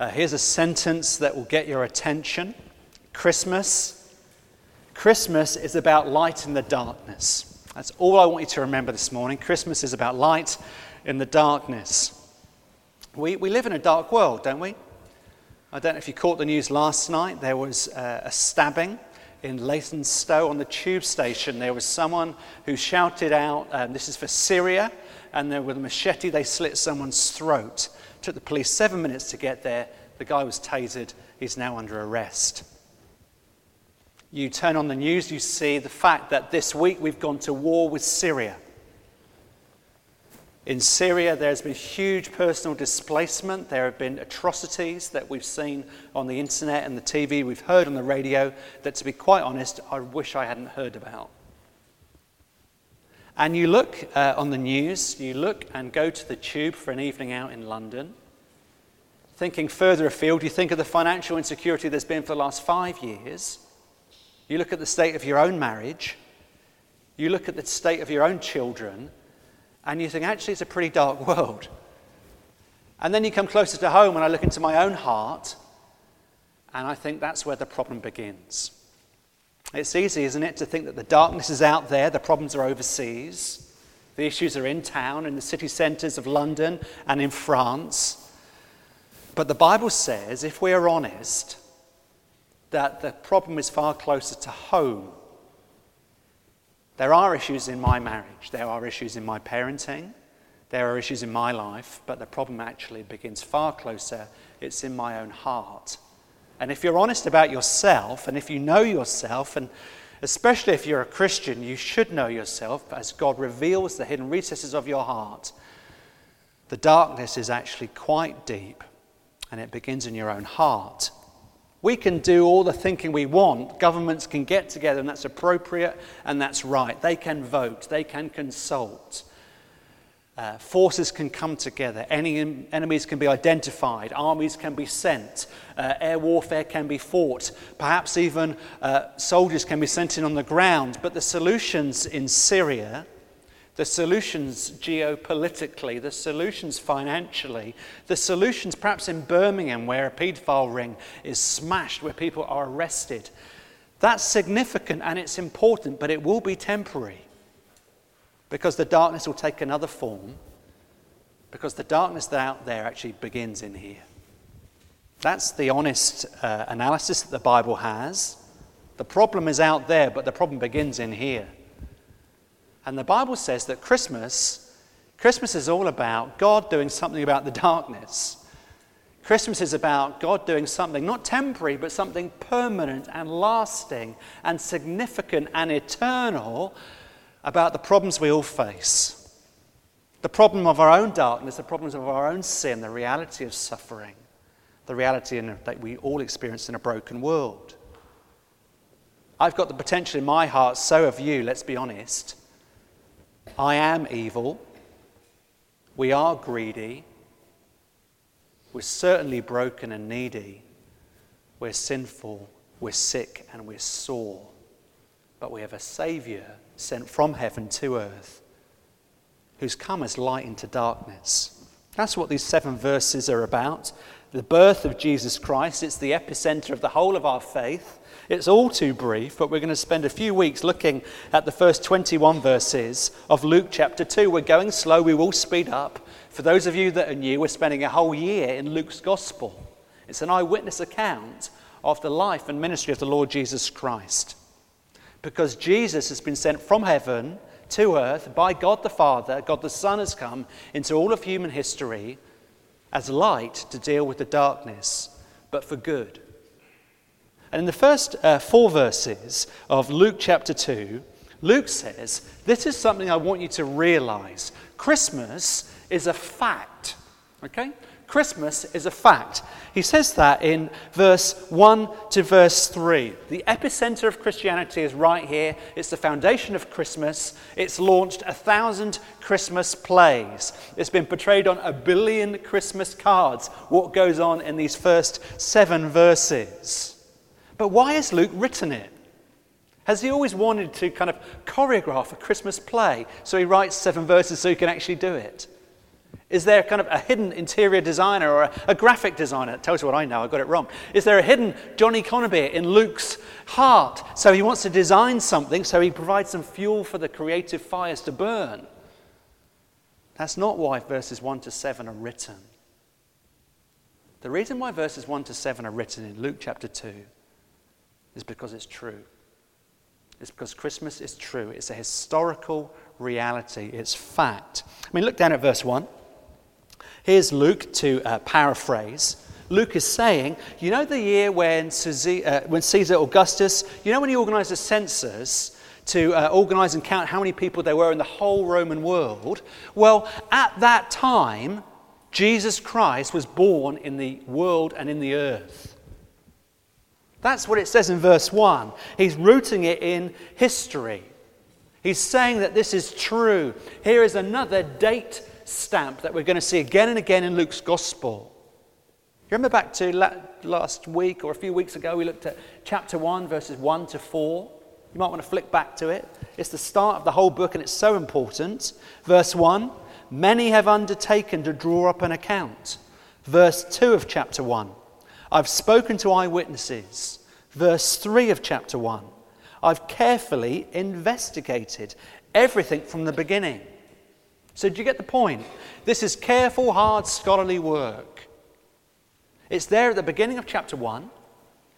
Uh, here's a sentence that will get your attention Christmas. Christmas is about light in the darkness. That's all I want you to remember this morning. Christmas is about light in the darkness. We, we live in a dark world, don't we? I don't know if you caught the news last night. There was uh, a stabbing in Leytonstone on the tube station. There was someone who shouted out, um, This is for Syria, and then with a machete they slit someone's throat. Took the police seven minutes to get there. The guy was tasered. He's now under arrest. You turn on the news, you see the fact that this week we've gone to war with Syria. In Syria, there's been huge personal displacement. There have been atrocities that we've seen on the internet and the TV, we've heard on the radio, that, to be quite honest, I wish I hadn't heard about. And you look uh, on the news, you look and go to the tube for an evening out in London. Thinking further afield, you think of the financial insecurity there's been for the last five years. You look at the state of your own marriage. You look at the state of your own children and you think, actually, it's a pretty dark world. And then you come closer to home, and I look into my own heart, and I think that's where the problem begins. It's easy, isn't it, to think that the darkness is out there, the problems are overseas, the issues are in town, in the city centres of London and in France. But the Bible says, if we are honest, that the problem is far closer to home there are issues in my marriage, there are issues in my parenting, there are issues in my life, but the problem actually begins far closer. It's in my own heart. And if you're honest about yourself, and if you know yourself, and especially if you're a Christian, you should know yourself as God reveals the hidden recesses of your heart. The darkness is actually quite deep, and it begins in your own heart. We can do all the thinking we want. Governments can get together, and that's appropriate and that's right. They can vote, they can consult. Uh, forces can come together, Any enemies can be identified, armies can be sent, uh, air warfare can be fought, perhaps even uh, soldiers can be sent in on the ground. But the solutions in Syria the solutions geopolitically, the solutions financially, the solutions perhaps in Birmingham where a paedophile ring is smashed, where people are arrested. That's significant and it's important, but it will be temporary because the darkness will take another form, because the darkness out there actually begins in here. That's the honest uh, analysis that the Bible has. The problem is out there, but the problem begins in here. And the Bible says that Christmas, Christmas is all about God doing something about the darkness. Christmas is about God doing something not temporary, but something permanent and lasting and significant and eternal about the problems we all face. The problem of our own darkness, the problems of our own sin, the reality of suffering, the reality in, that we all experience in a broken world. I've got the potential in my heart, so have you, let's be honest, I am evil. We are greedy. We're certainly broken and needy. We're sinful. We're sick and we're sore. But we have a Savior sent from heaven to earth who's come as light into darkness. That's what these seven verses are about. The birth of Jesus Christ, it's the epicenter of the whole of our faith. It's all too brief, but we're going to spend a few weeks looking at the first 21 verses of Luke chapter 2. We're going slow, we will speed up. For those of you that are new, we're spending a whole year in Luke's gospel. It's an eyewitness account of the life and ministry of the Lord Jesus Christ. Because Jesus has been sent from heaven to earth by God the Father, God the Son has come into all of human history as light to deal with the darkness, but for good. And in the first uh, four verses of Luke chapter 2, Luke says, This is something I want you to realize. Christmas is a fact. Okay? Christmas is a fact. He says that in verse 1 to verse 3. The epicenter of Christianity is right here. It's the foundation of Christmas. It's launched a thousand Christmas plays. It's been portrayed on a billion Christmas cards. What goes on in these first seven verses? But why has Luke written it? Has he always wanted to kind of choreograph a Christmas play so he writes seven verses so he can actually do it? Is there kind of a hidden interior designer or a, a graphic designer? That tells you what I know, I got it wrong. Is there a hidden Johnny Conaby in Luke's heart? So he wants to design something, so he provides some fuel for the creative fires to burn. That's not why verses 1 to 7 are written. The reason why verses 1 to 7 are written in Luke chapter 2 is because it's true. It's because Christmas is true. It's a historical reality, it's fact. I mean, look down at verse 1. Here's Luke to uh, paraphrase. Luke is saying, you know, the year when, Caesar, uh, when Caesar Augustus, you know, when he organized the census to uh, organize and count how many people there were in the whole Roman world? Well, at that time, Jesus Christ was born in the world and in the earth. That's what it says in verse 1. He's rooting it in history. He's saying that this is true. Here is another date stamp that we're going to see again and again in Luke's gospel. You remember back to last week or a few weeks ago, we looked at chapter 1, verses 1 to 4. You might want to flick back to it. It's the start of the whole book and it's so important. Verse 1 Many have undertaken to draw up an account. Verse 2 of chapter 1 I've spoken to eyewitnesses. Verse 3 of chapter 1 I've carefully investigated everything from the beginning. So, do you get the point? This is careful, hard, scholarly work. It's there at the beginning of chapter 1.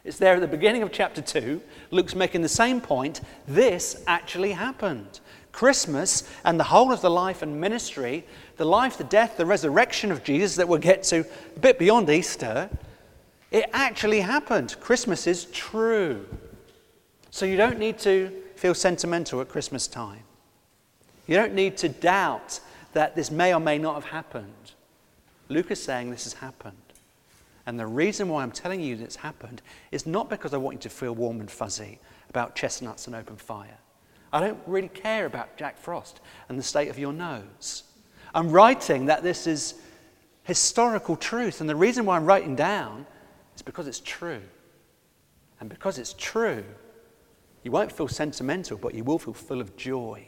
It's there at the beginning of chapter 2. Luke's making the same point. This actually happened. Christmas and the whole of the life and ministry, the life, the death, the resurrection of Jesus that we'll get to a bit beyond Easter, it actually happened. Christmas is true. So you don't need to feel sentimental at Christmas time. You don't need to doubt that this may or may not have happened. Luke is saying this has happened. And the reason why I'm telling you that it's happened is not because I want you to feel warm and fuzzy about chestnuts and open fire. I don't really care about Jack Frost and the state of your nose. I'm writing that this is historical truth. And the reason why I'm writing down is because it's true. And because it's true, you won't feel sentimental, but you will feel full of joy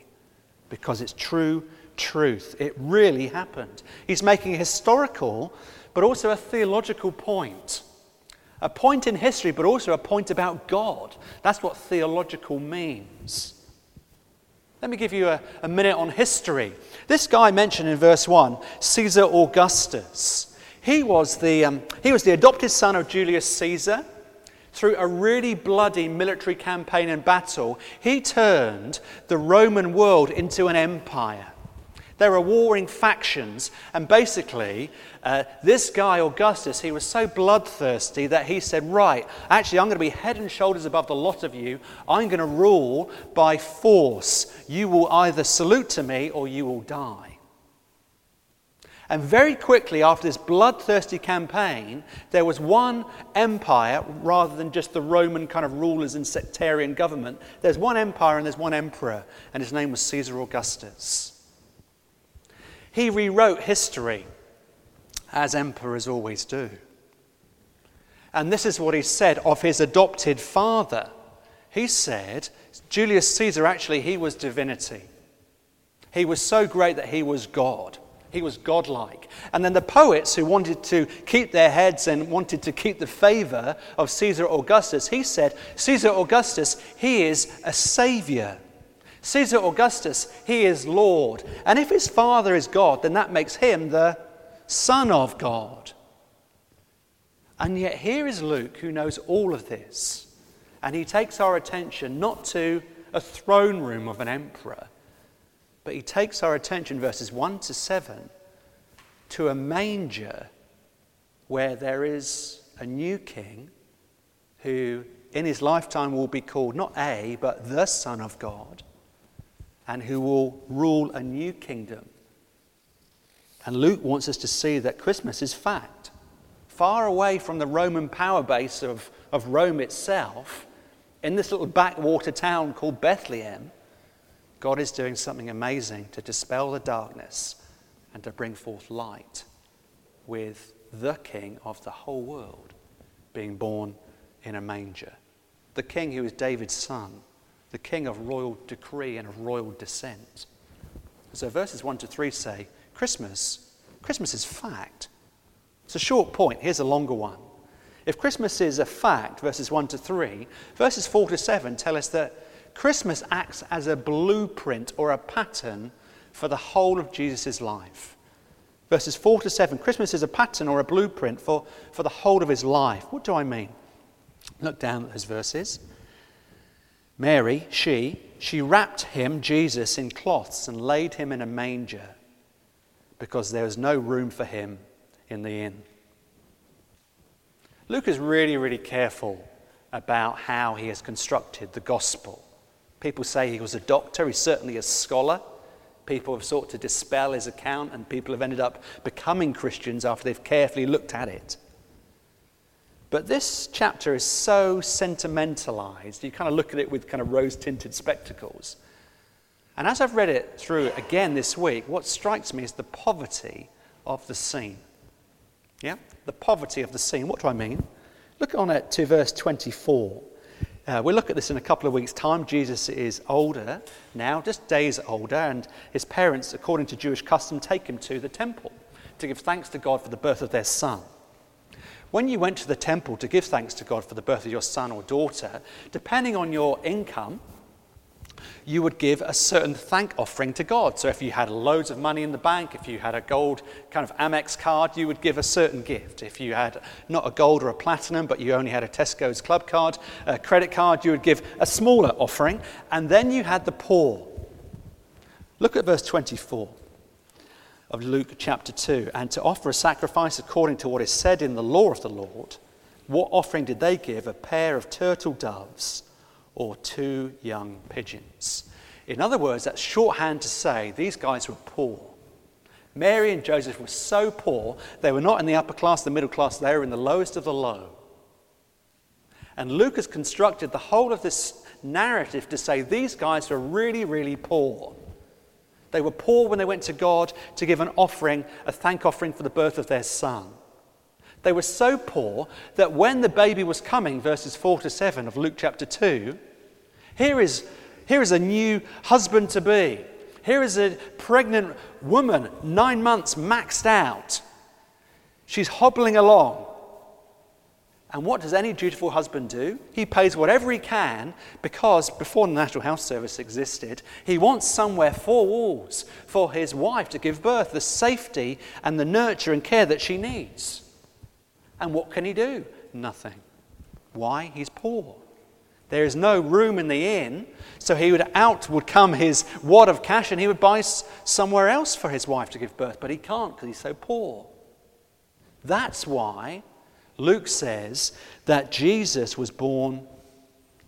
because it's true truth. It really happened. He's making a historical, but also a theological point. A point in history, but also a point about God. That's what theological means. Let me give you a, a minute on history. This guy mentioned in verse 1, Caesar Augustus. He was the, um, he was the adopted son of Julius Caesar through a really bloody military campaign and battle, he turned the Roman world into an empire. There were warring factions, and basically, uh, this guy, Augustus, he was so bloodthirsty that he said, Right, actually, I'm going to be head and shoulders above the lot of you. I'm going to rule by force. You will either salute to me or you will die. And very quickly, after this bloodthirsty campaign, there was one empire rather than just the Roman kind of rulers and sectarian government. There's one empire and there's one emperor, and his name was Caesar Augustus. He rewrote history, as emperors always do. And this is what he said of his adopted father. He said, Julius Caesar, actually, he was divinity. He was so great that he was God. He was godlike. And then the poets who wanted to keep their heads and wanted to keep the favor of Caesar Augustus, he said, Caesar Augustus, he is a savior. Caesar Augustus, he is Lord. And if his father is God, then that makes him the Son of God. And yet here is Luke who knows all of this. And he takes our attention not to a throne room of an emperor but he takes our attention, verses 1 to 7, to a manger where there is a new king who in his lifetime will be called not a, but the Son of God, and who will rule a new kingdom. And Luke wants us to see that Christmas is fact. Far away from the Roman power base of, of Rome itself, in this little backwater town called Bethlehem, God is doing something amazing to dispel the darkness and to bring forth light with the King of the whole world being born in a manger. The King who is David's son, the King of royal decree and of royal descent. So verses 1 to 3 say Christmas Christmas is fact. It's a short point. Here's a longer one. If Christmas is a fact, verses 1 to 3, verses 4 to 7 tell us that Christmas acts as a blueprint or a pattern for the whole of Jesus' life. Verses 4 to 7, Christmas is a pattern or a blueprint for, for the whole of his life. What do I mean? Look down at those verses. Mary, she, she wrapped him, Jesus, in cloths and laid him in a manger because there was no room for him in the inn. Luke is really, really careful about how he has constructed the gospel. People say he was a doctor, he's certainly a scholar. People have sought to dispel his account, and people have ended up becoming Christians after they've carefully looked at it. But this chapter is so sentimentalized, you kind of look at it with kind of rose tinted spectacles. And as I've read it through again this week, what strikes me is the poverty of the scene. Yeah? The poverty of the scene. What do I mean? Look on it to verse 24. Uh, we'll look at this in a couple of weeks' time. Jesus is older now, just days older, and his parents, according to Jewish custom, take him to the temple to give thanks to God for the birth of their son. When you went to the temple to give thanks to God for the birth of your son or daughter, depending on your income, you would give a certain thank offering to God. So if you had loads of money in the bank, if you had a gold kind of Amex card, you would give a certain gift. If you had not a gold or a platinum, but you only had a Tesco's club card, a credit card, you would give a smaller offering. And then you had the poor. Look at verse 24 of Luke chapter 2. And to offer a sacrifice according to what is said in the law of the Lord, what offering did they give? A pair of turtle doves or two young pigeons. In other words, that's shorthand to say these guys were poor. Mary and Joseph were so poor, they were not in the upper class, the middle class, they were in the lowest of the low. And Luke has constructed the whole of this narrative to say these guys were really, really poor. They were poor when they went to God to give an offering, a thank offering for the birth of their son. They were so poor that when the baby was coming, verses 4 to 7 of Luke chapter 2, here is, here is a new husband to be. Here is a pregnant woman, nine months maxed out. She's hobbling along. And what does any dutiful husband do? He pays whatever he can because before the National Health Service existed, he wants somewhere, four walls, for his wife to give birth, the safety and the nurture and care that she needs. And what can he do? Nothing. Why? He's poor. There is no room in the inn, so he would out would come his wad of cash and he would buy somewhere else for his wife to give birth, but he can't because he's so poor. That's why Luke says that Jesus was born,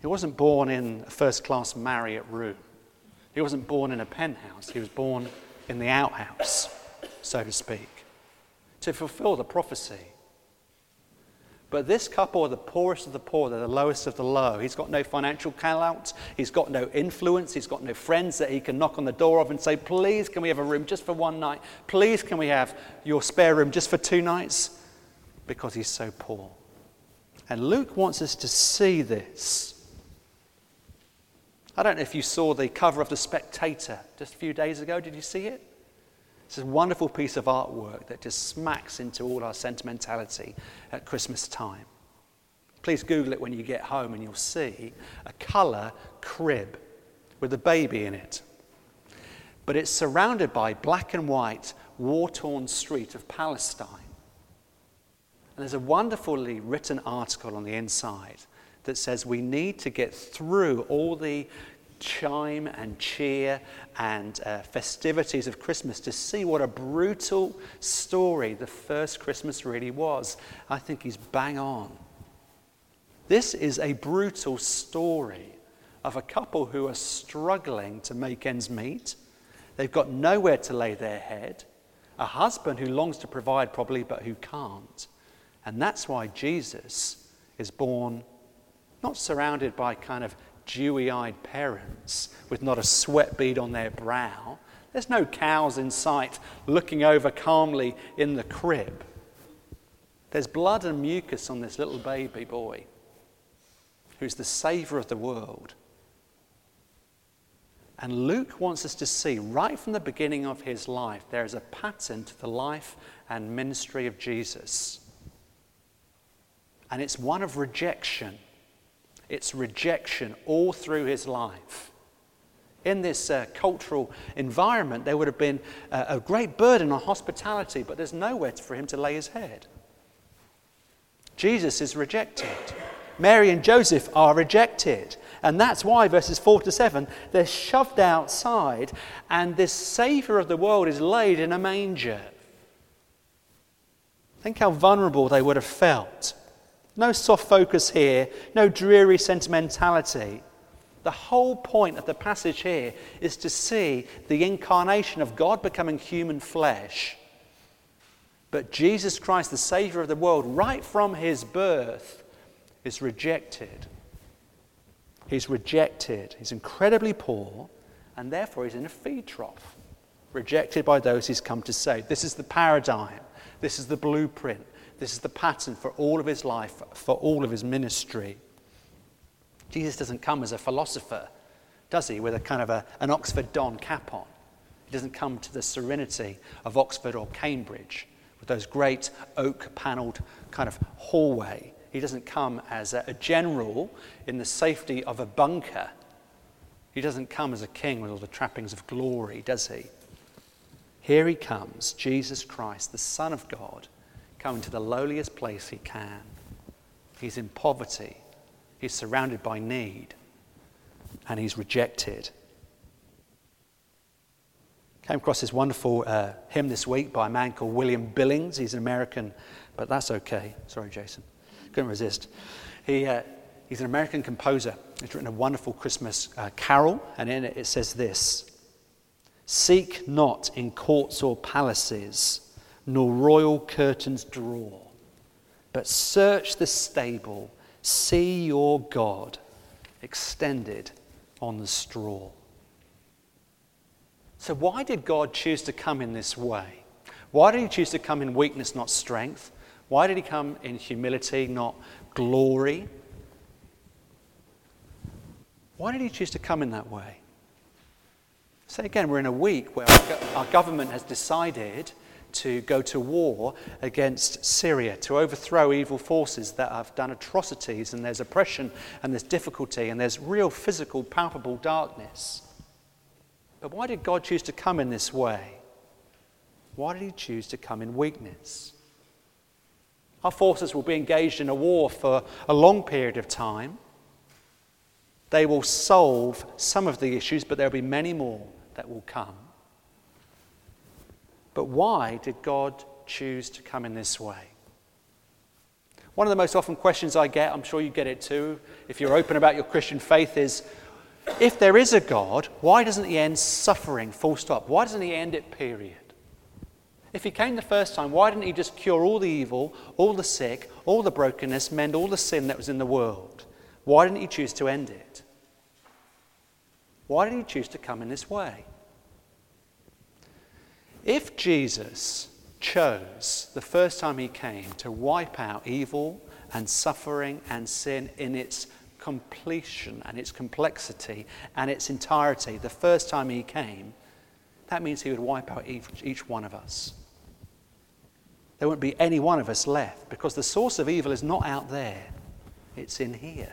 he wasn't born in a first class Marriott room. He wasn't born in a penthouse. He was born in the outhouse, so to speak, to fulfill the prophecy but this couple are the poorest of the poor, they're the lowest of the low. He's got no financial clout, he's got no influence, he's got no friends that he can knock on the door of and say, Please, can we have a room just for one night? Please, can we have your spare room just for two nights? Because he's so poor. And Luke wants us to see this. I don't know if you saw the cover of The Spectator just a few days ago. Did you see it? It's a wonderful piece of artwork that just smacks into all our sentimentality at Christmas time. Please Google it when you get home and you'll see a colour crib with a baby in it. But it's surrounded by black and white, war torn street of Palestine. And there's a wonderfully written article on the inside that says we need to get through all the chime and cheer and uh, festivities of Christmas to see what a brutal story the first Christmas really was. I think he's bang on. This is a brutal story of a couple who are struggling to make ends meet. They've got nowhere to lay their head. A husband who longs to provide, probably, but who can't. And that's why Jesus is born not surrounded by kind of dewy eyed parents with not a sweat bead on their brow. There's no cows in sight looking over calmly in the crib. There's blood and mucus on this little baby boy who's the Saviour of the world. And Luke wants us to see right from the beginning of his life, there is a pattern to the life and ministry of Jesus. And it's one of rejection. It's rejection all through his life. In this uh, cultural environment, there would have been uh, a great burden on hospitality, but there's nowhere for him to lay his head. Jesus is rejected. Mary and Joseph are rejected. And that's why, verses 4 to 7, they're shoved outside, and this Savior of the world is laid in a manger. Think how vulnerable they would have felt. No soft focus here, no dreary sentimentality. The whole point of the passage here is to see the incarnation of God becoming human flesh. But Jesus Christ, the Savior of the world, right from his birth, is rejected. He's rejected. He's incredibly poor, and therefore he's in a feed trough, rejected by those he's come to save. This is the paradigm. This is the blueprint. This is the pattern for all of his life, for all of his ministry. Jesus doesn't come as a philosopher, does he, with a kind of a, an Oxford Don cap on. He doesn't come to the serenity of Oxford or Cambridge with those great oak panelled kind of hallway he doesn't come as a general in the safety of a bunker. He doesn't come as a king with all the trappings of glory, does he? Here he comes, Jesus Christ, the Son of God, coming to the lowliest place he can. He's in poverty, he's surrounded by need, and he's rejected. Came across this wonderful uh, hymn this week by a man called William Billings. He's an American, but that's okay. Sorry, Jason couldn't resist. He, uh, he's an American composer. He's written a wonderful Christmas uh, carol, and in it it says this Seek not in courts or palaces, nor royal curtains draw, but search the stable, see your God extended on the straw. So, why did God choose to come in this way? Why did he choose to come in weakness, not strength? Why did he come in humility, not glory? Why did he choose to come in that way? Say again, we're in a week where our government has decided to go to war against Syria, to overthrow evil forces that have done atrocities, and there's oppression, and there's difficulty, and there's real physical, palpable darkness. But why did God choose to come in this way? Why did he choose to come in weakness? Our forces will be engaged in a war for a long period of time. They will solve some of the issues, but there'll be many more that will come. But why did God choose to come in this way? One of the most often questions I get, I'm sure you get it too, if you're open about your Christian faith, is if there is a God, why doesn't he end suffering full stop? Why doesn't he end it, period? If he came the first time, why didn't he just cure all the evil, all the sick, all the brokenness, mend all the sin that was in the world? Why didn't he choose to end it? Why did he choose to come in this way? If Jesus chose the first time he came to wipe out evil and suffering and sin in its completion and its complexity and its entirety, the first time he came, that means he would wipe out each one of us. There won't be any one of us left because the source of evil is not out there, it's in here.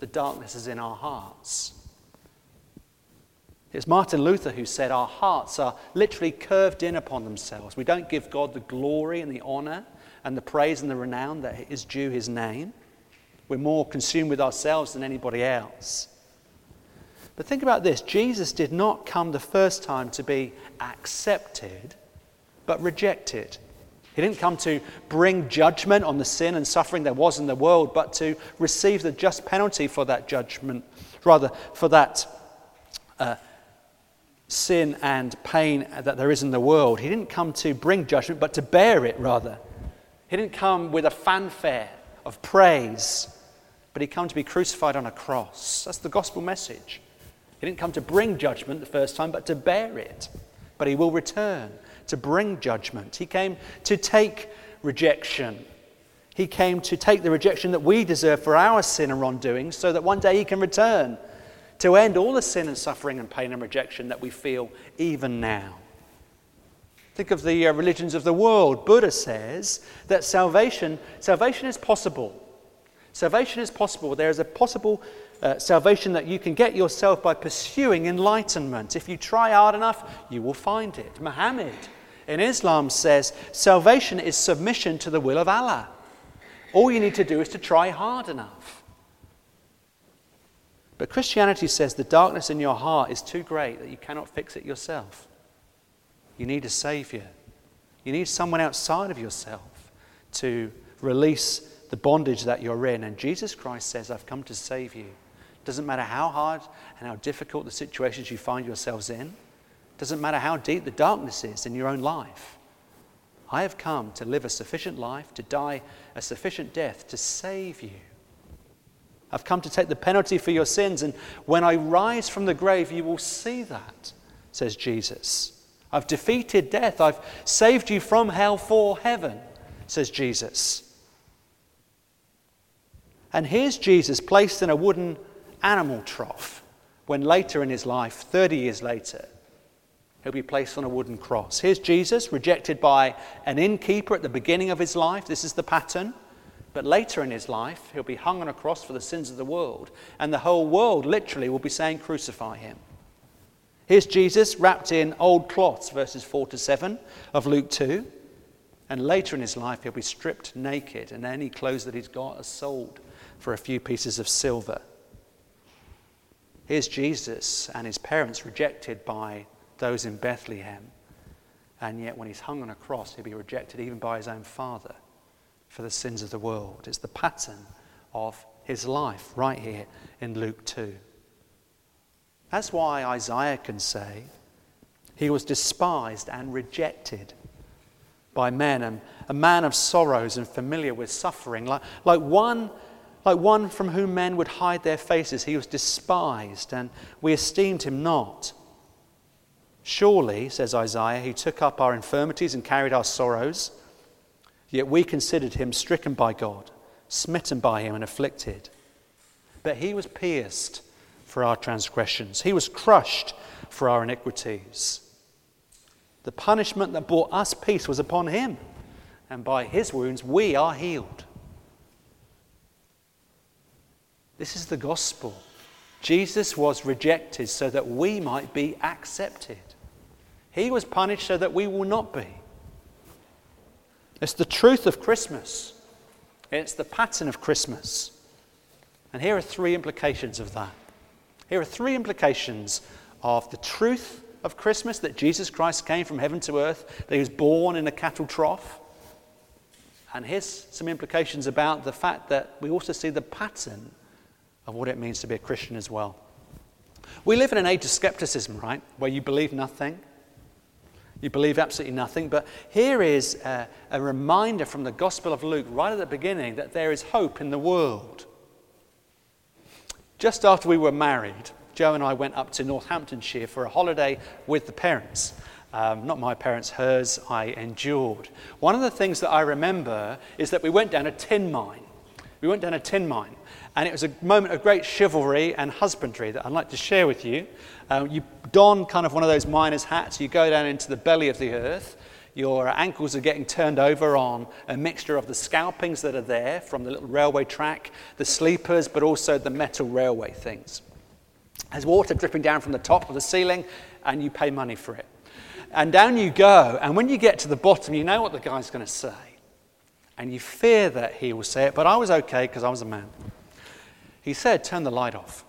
The darkness is in our hearts. It's Martin Luther who said our hearts are literally curved in upon themselves. We don't give God the glory and the honor and the praise and the renown that is due his name. We're more consumed with ourselves than anybody else. But think about this Jesus did not come the first time to be accepted, but rejected. He didn't come to bring judgment on the sin and suffering there was in the world, but to receive the just penalty for that judgment, rather, for that uh, sin and pain that there is in the world. He didn't come to bring judgment, but to bear it, rather. He didn't come with a fanfare of praise, but he came to be crucified on a cross. That's the gospel message. He didn't come to bring judgment the first time, but to bear it. But he will return to bring judgment. He came to take rejection. He came to take the rejection that we deserve for our sin and wrongdoing so that one day he can return to end all the sin and suffering and pain and rejection that we feel even now. Think of the uh, religions of the world. Buddha says that salvation, salvation is possible. Salvation is possible. There is a possible uh, salvation that you can get yourself by pursuing enlightenment. If you try hard enough, you will find it. Muhammad in Islam says salvation is submission to the will of Allah. All you need to do is to try hard enough. But Christianity says the darkness in your heart is too great that you cannot fix it yourself. You need a Savior. You need someone outside of yourself to release the bondage that you're in. And Jesus Christ says, I've come to save you. Doesn't matter how hard and how difficult the situations you find yourselves in, doesn't matter how deep the darkness is in your own life. I have come to live a sufficient life, to die a sufficient death, to save you. I've come to take the penalty for your sins, and when I rise from the grave, you will see that, says Jesus. I've defeated death. I've saved you from hell for heaven, says Jesus. And here's Jesus placed in a wooden animal trough when later in his life, 30 years later, he'll be placed on a wooden cross. Here's Jesus, rejected by an innkeeper at the beginning of his life. This is the pattern. But later in his life, he'll be hung on a cross for the sins of the world. And the whole world literally will be saying, Crucify him. Here's Jesus wrapped in old cloths, verses 4 to 7 of Luke 2. And later in his life, he'll be stripped naked, and any clothes that he's got are sold for a few pieces of silver. Here's Jesus and his parents rejected by those in Bethlehem. And yet, when he's hung on a cross, he'll be rejected even by his own father for the sins of the world. It's the pattern of his life right here in Luke 2. That's why Isaiah can say, He was despised and rejected by men, and a man of sorrows and familiar with suffering, like, like, one, like one from whom men would hide their faces. He was despised, and we esteemed him not. Surely, says Isaiah, he took up our infirmities and carried our sorrows, yet we considered him stricken by God, smitten by him, and afflicted. But he was pierced for our transgressions, he was crushed for our iniquities. The punishment that brought us peace was upon him, and by his wounds we are healed. This is the gospel. Jesus was rejected so that we might be accepted. He was punished so that we will not be. It's the truth of Christmas. It's the pattern of Christmas. And here are three implications of that. Here are three implications of the truth of Christmas that Jesus Christ came from heaven to earth, that he was born in a cattle trough. And here's some implications about the fact that we also see the pattern of what it means to be a Christian as well. We live in an age of skepticism, right? Where you believe nothing. You believe absolutely nothing. But here is a, a reminder from the Gospel of Luke right at the beginning that there is hope in the world. Just after we were married, Joe and I went up to Northamptonshire for a holiday with the parents. Um, not my parents, hers, I endured. One of the things that I remember is that we went down a tin mine. We went down a tin mine, and it was a moment of great chivalry and husbandry that I'd like to share with you. Uh, you don kind of one of those miner's hats, you go down into the belly of the earth, your ankles are getting turned over on a mixture of the scalpings that are there from the little railway track, the sleepers, but also the metal railway things. There's water dripping down from the top of the ceiling, and you pay money for it. And down you go, and when you get to the bottom, you know what the guy's going to say. And you fear that he will say it, but I was okay because I was a man. He said, Turn the light off.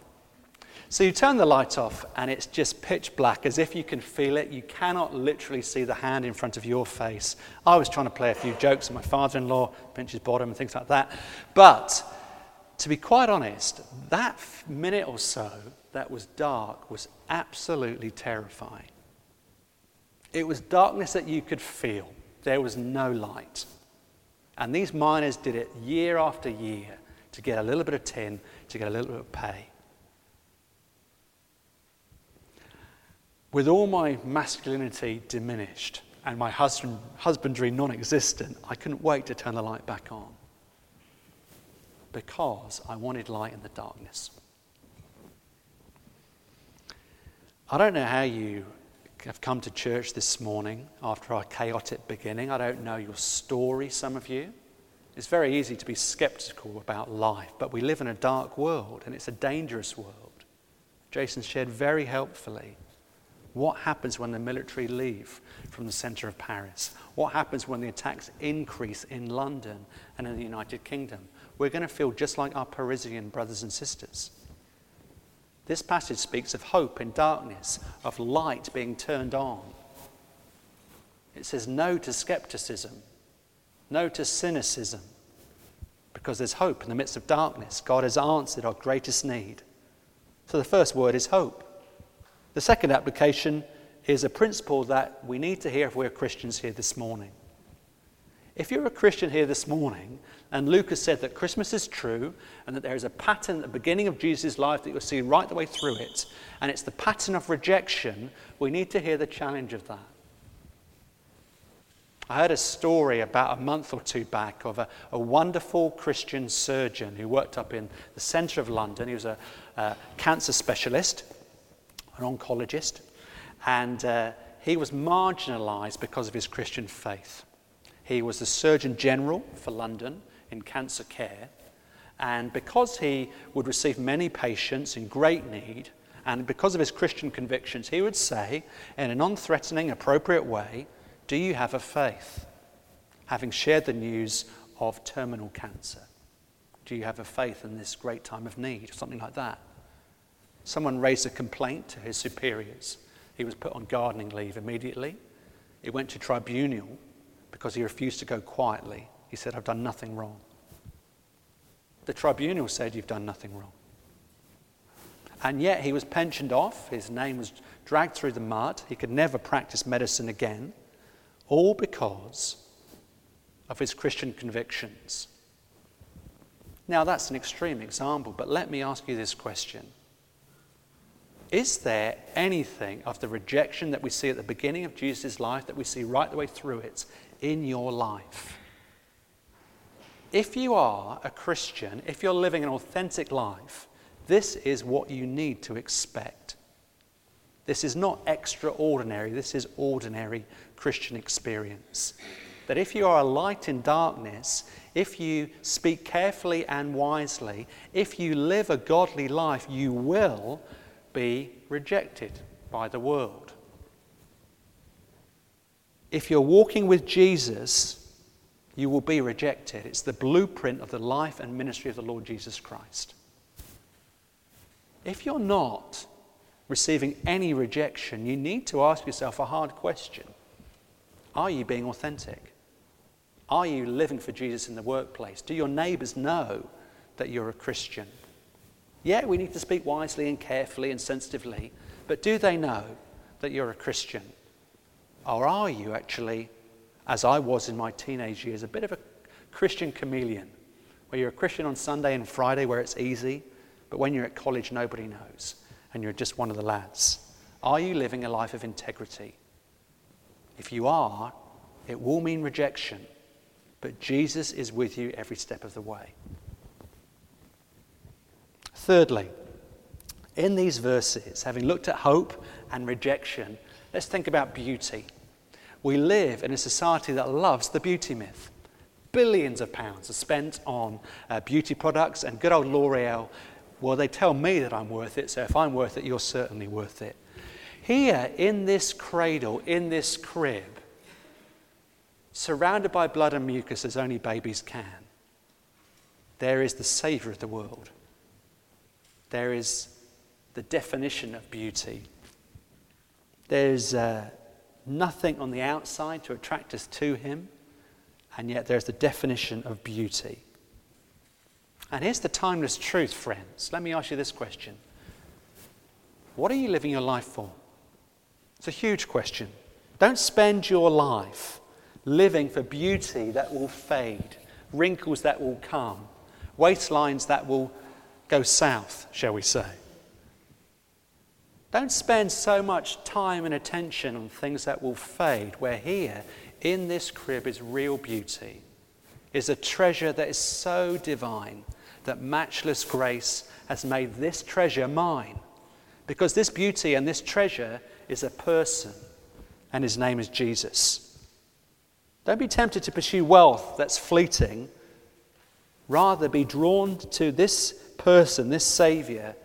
So you turn the light off and it's just pitch black, as if you can feel it. You cannot literally see the hand in front of your face. I was trying to play a few jokes on my father in law, pinch his bottom, and things like that. But to be quite honest, that minute or so that was dark was absolutely terrifying. It was darkness that you could feel, there was no light. And these miners did it year after year to get a little bit of tin, to get a little bit of pay. With all my masculinity diminished and my husband, husbandry non existent, I couldn't wait to turn the light back on because I wanted light in the darkness. I don't know how you have come to church this morning after our chaotic beginning. I don't know your story, some of you. It's very easy to be skeptical about life, but we live in a dark world and it's a dangerous world. Jason shared very helpfully what happens when the military leave from the centre of Paris? What happens when the attacks increase in London and in the United Kingdom? We're going to feel just like our Parisian brothers and sisters. This passage speaks of hope in darkness, of light being turned on. It says no to skepticism, no to cynicism, because there's hope in the midst of darkness. God has answered our greatest need. So the first word is hope. The second application is a principle that we need to hear if we're Christians here this morning. If you're a Christian here this morning, and Luke has said that Christmas is true and that there is a pattern at the beginning of Jesus' life that you'll see right the way through it, and it's the pattern of rejection, we need to hear the challenge of that. I heard a story about a month or two back of a, a wonderful Christian surgeon who worked up in the centre of London. He was a, a cancer specialist, an oncologist, and uh, he was marginalised because of his Christian faith. He was the Surgeon General for London in cancer care. And because he would receive many patients in great need, and because of his Christian convictions, he would say, in a non threatening, appropriate way, Do you have a faith? Having shared the news of terminal cancer. Do you have a faith in this great time of need? Or something like that. Someone raised a complaint to his superiors. He was put on gardening leave immediately. It went to tribunal because he refused to go quietly. He said, I've done nothing wrong. The tribunal said, You've done nothing wrong. And yet he was pensioned off. His name was dragged through the mud. He could never practice medicine again, all because of his Christian convictions. Now, that's an extreme example, but let me ask you this question Is there anything of the rejection that we see at the beginning of Jesus' life that we see right the way through it in your life? If you are a Christian, if you're living an authentic life, this is what you need to expect. This is not extraordinary, this is ordinary Christian experience. That if you are a light in darkness, if you speak carefully and wisely, if you live a godly life, you will be rejected by the world. If you're walking with Jesus, you will be rejected. It's the blueprint of the life and ministry of the Lord Jesus Christ. If you're not receiving any rejection, you need to ask yourself a hard question Are you being authentic? Are you living for Jesus in the workplace? Do your neighbors know that you're a Christian? Yeah, we need to speak wisely and carefully and sensitively, but do they know that you're a Christian? Or are you actually as I was in my teenage years, a bit of a Christian chameleon, where you're a Christian on Sunday and Friday where it's easy, but when you're at college, nobody knows, and you're just one of the lads. Are you living a life of integrity? If you are, it will mean rejection, but Jesus is with you every step of the way. Thirdly, in these verses, having looked at hope and rejection, let's think about beauty. We live in a society that loves the beauty myth. Billions of pounds are spent on uh, beauty products, and good old L'Oreal, well, they tell me that I'm worth it, so if I'm worth it, you're certainly worth it. Here, in this cradle, in this crib, surrounded by blood and mucus as only babies can, there is the Saviour of the world. There is the definition of beauty. There's uh, nothing on the outside to attract us to him, and yet there's the definition of beauty. And here's the timeless truth, friends. Let me ask you this question What are you living your life for? It's a huge question. Don't spend your life living for beauty that will fade, wrinkles that will come, waistlines that will go south, shall we say. Don't spend so much time and attention on things that will fade, where here, in this crib, is real beauty, is a treasure that is so divine that matchless grace has made this treasure mine Because this beauty and this treasure is a person, and his name is Jesus. Don't be tempted to pursue wealth that's fleeting. Rather, be drawn to this person, this Savior,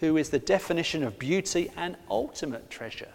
who is the definition of beauty and ultimate treasure.